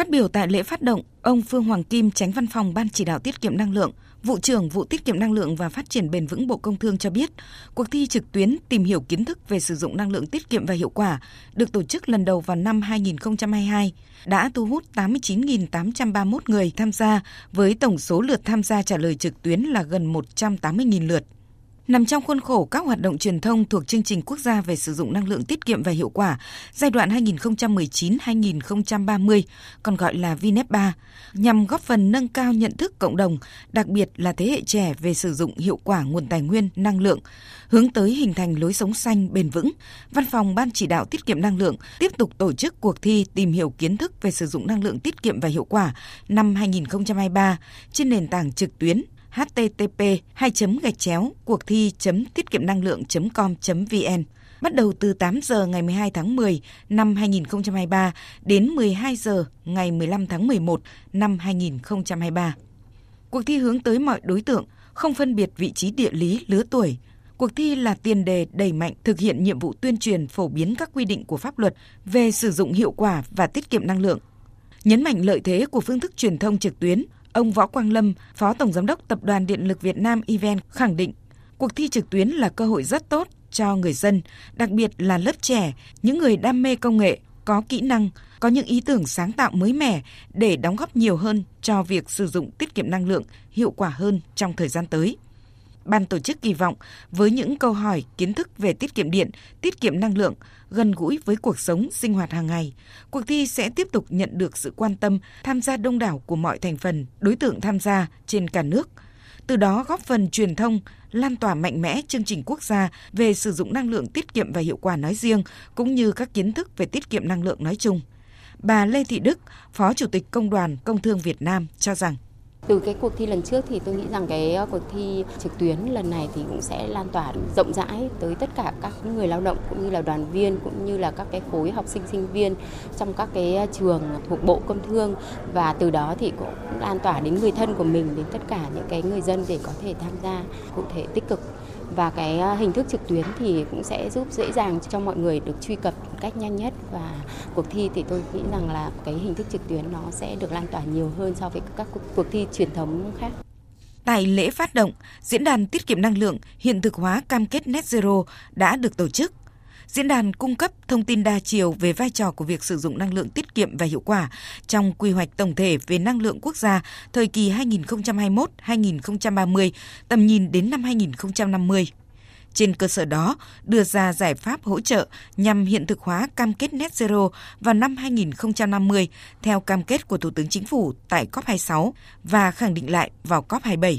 Phát biểu tại lễ phát động, ông Phương Hoàng Kim, tránh văn phòng Ban chỉ đạo tiết kiệm năng lượng, vụ trưởng vụ tiết kiệm năng lượng và phát triển bền vững Bộ Công Thương cho biết, cuộc thi trực tuyến tìm hiểu kiến thức về sử dụng năng lượng tiết kiệm và hiệu quả được tổ chức lần đầu vào năm 2022 đã thu hút 89.831 người tham gia với tổng số lượt tham gia trả lời trực tuyến là gần 180.000 lượt. Nằm trong khuôn khổ các hoạt động truyền thông thuộc chương trình quốc gia về sử dụng năng lượng tiết kiệm và hiệu quả giai đoạn 2019-2030, còn gọi là VNEP 3, nhằm góp phần nâng cao nhận thức cộng đồng, đặc biệt là thế hệ trẻ về sử dụng hiệu quả nguồn tài nguyên, năng lượng, hướng tới hình thành lối sống xanh bền vững. Văn phòng Ban chỉ đạo tiết kiệm năng lượng tiếp tục tổ chức cuộc thi tìm hiểu kiến thức về sử dụng năng lượng tiết kiệm và hiệu quả năm 2023 trên nền tảng trực tuyến http 2 gạch chéo cuộc thi chấm tiết kiệm năng lượng com vn bắt đầu từ 8 giờ ngày 12 tháng 10 năm 2023 đến 12 giờ ngày 15 tháng 11 năm 2023. Cuộc thi hướng tới mọi đối tượng, không phân biệt vị trí địa lý, lứa tuổi. Cuộc thi là tiền đề đẩy mạnh thực hiện nhiệm vụ tuyên truyền phổ biến các quy định của pháp luật về sử dụng hiệu quả và tiết kiệm năng lượng. Nhấn mạnh lợi thế của phương thức truyền thông trực tuyến – Ông Võ Quang Lâm, Phó Tổng Giám đốc Tập đoàn Điện lực Việt Nam EVN khẳng định, cuộc thi trực tuyến là cơ hội rất tốt cho người dân, đặc biệt là lớp trẻ, những người đam mê công nghệ, có kỹ năng, có những ý tưởng sáng tạo mới mẻ để đóng góp nhiều hơn cho việc sử dụng tiết kiệm năng lượng hiệu quả hơn trong thời gian tới. Ban tổ chức kỳ vọng với những câu hỏi, kiến thức về tiết kiệm điện, tiết kiệm năng lượng gần gũi với cuộc sống sinh hoạt hàng ngày, cuộc thi sẽ tiếp tục nhận được sự quan tâm, tham gia đông đảo của mọi thành phần, đối tượng tham gia trên cả nước. Từ đó góp phần truyền thông, lan tỏa mạnh mẽ chương trình quốc gia về sử dụng năng lượng tiết kiệm và hiệu quả nói riêng, cũng như các kiến thức về tiết kiệm năng lượng nói chung. Bà Lê Thị Đức, Phó Chủ tịch Công đoàn Công thương Việt Nam cho rằng từ cái cuộc thi lần trước thì tôi nghĩ rằng cái ờ, cuộc thi trực tuyến lần này thì cũng sẽ lan tỏa rộng rãi tới tất cả các người lao động cũng như là đoàn viên cũng như là các cái khối học sinh sinh viên trong các cái ờ, trường thuộc Bộ Công Thương. Và từ đó thì cũng lan tỏa đến người thân của mình, đến tất cả những cái người dân để có thể tham gia cụ thể tích cực. Và cái ờ, hình thức trực tuyến thì cũng sẽ giúp dễ dàng cho mọi người được truy cập một cách nhanh nhất và cuộc thi thì tôi nghĩ rằng là cái hình thức trực tuyến nó sẽ được lan tỏa nhiều hơn so với các cuộc thi truyền thống khác. Tại lễ phát động, diễn đàn tiết kiệm năng lượng hiện thực hóa cam kết net zero đã được tổ chức. Diễn đàn cung cấp thông tin đa chiều về vai trò của việc sử dụng năng lượng tiết kiệm và hiệu quả trong quy hoạch tổng thể về năng lượng quốc gia thời kỳ 2021-2030, tầm nhìn đến năm 2050. Trên cơ sở đó, đưa ra giải pháp hỗ trợ nhằm hiện thực hóa cam kết net zero vào năm 2050 theo cam kết của Thủ tướng Chính phủ tại COP26 và khẳng định lại vào COP27.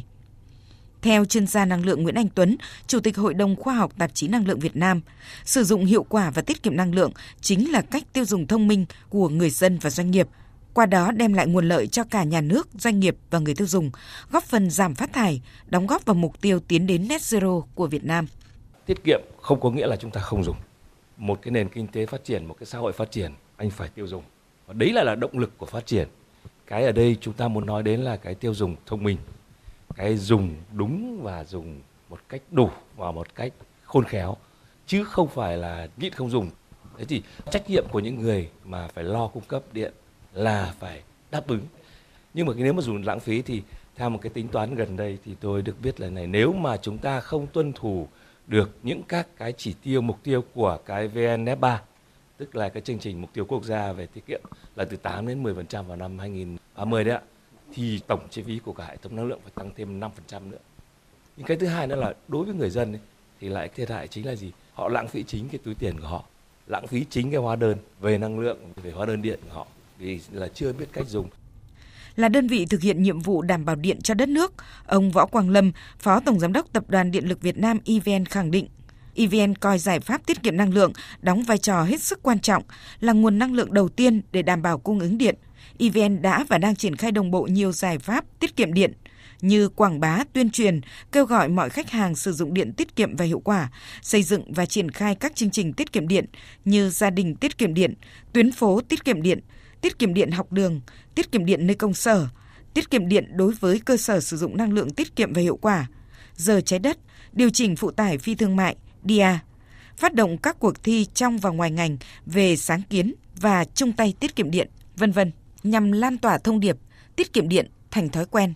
Theo chuyên gia năng lượng Nguyễn Anh Tuấn, Chủ tịch Hội đồng Khoa học Tạp chí Năng lượng Việt Nam, sử dụng hiệu quả và tiết kiệm năng lượng chính là cách tiêu dùng thông minh của người dân và doanh nghiệp, qua đó đem lại nguồn lợi cho cả nhà nước, doanh nghiệp và người tiêu dùng, góp phần giảm phát thải, đóng góp vào mục tiêu tiến đến net zero của Việt Nam. Tiết kiệm không có nghĩa là chúng ta không dùng. Một cái nền kinh tế phát triển, một cái xã hội phát triển, anh phải tiêu dùng. Và đấy là là động lực của phát triển. Cái ở đây chúng ta muốn nói đến là cái tiêu dùng thông minh cái dùng đúng và dùng một cách đủ và một cách khôn khéo chứ không phải là nhịn không dùng thế thì trách nhiệm của những người mà phải lo cung cấp điện là phải đáp ứng nhưng mà nếu mà dùng lãng phí thì theo một cái tính toán gần đây thì tôi được biết là này nếu mà chúng ta không tuân thủ được những các cái chỉ tiêu mục tiêu của cái VNF3 tức là cái chương trình mục tiêu quốc gia về tiết kiệm là từ 8 đến 10% vào năm 2030 đấy ạ thì tổng chi phí của cả hệ thống năng lượng phải tăng thêm 5% nữa. Nhưng cái thứ hai nữa là đối với người dân ấy, thì lại thiệt hại chính là gì? Họ lãng phí chính cái túi tiền của họ, lãng phí chính cái hóa đơn về năng lượng, về hóa đơn điện của họ vì là chưa biết cách dùng là đơn vị thực hiện nhiệm vụ đảm bảo điện cho đất nước, ông Võ Quang Lâm, Phó Tổng Giám đốc Tập đoàn Điện lực Việt Nam EVN khẳng định, EVN coi giải pháp tiết kiệm năng lượng đóng vai trò hết sức quan trọng, là nguồn năng lượng đầu tiên để đảm bảo cung ứng điện – EVN đã và đang triển khai đồng bộ nhiều giải pháp tiết kiệm điện như quảng bá, tuyên truyền, kêu gọi mọi khách hàng sử dụng điện tiết kiệm và hiệu quả, xây dựng và triển khai các chương trình tiết kiệm điện như gia đình tiết kiệm điện, tuyến phố tiết kiệm điện, tiết kiệm điện học đường, tiết kiệm điện nơi công sở, tiết kiệm điện đối với cơ sở sử dụng năng lượng tiết kiệm và hiệu quả, giờ trái đất, điều chỉnh phụ tải phi thương mại, DIA, phát động các cuộc thi trong và ngoài ngành về sáng kiến và chung tay tiết kiệm điện, vân vân. nhằm lan tỏa thông điệp tiết kiệm điện thành thói quen.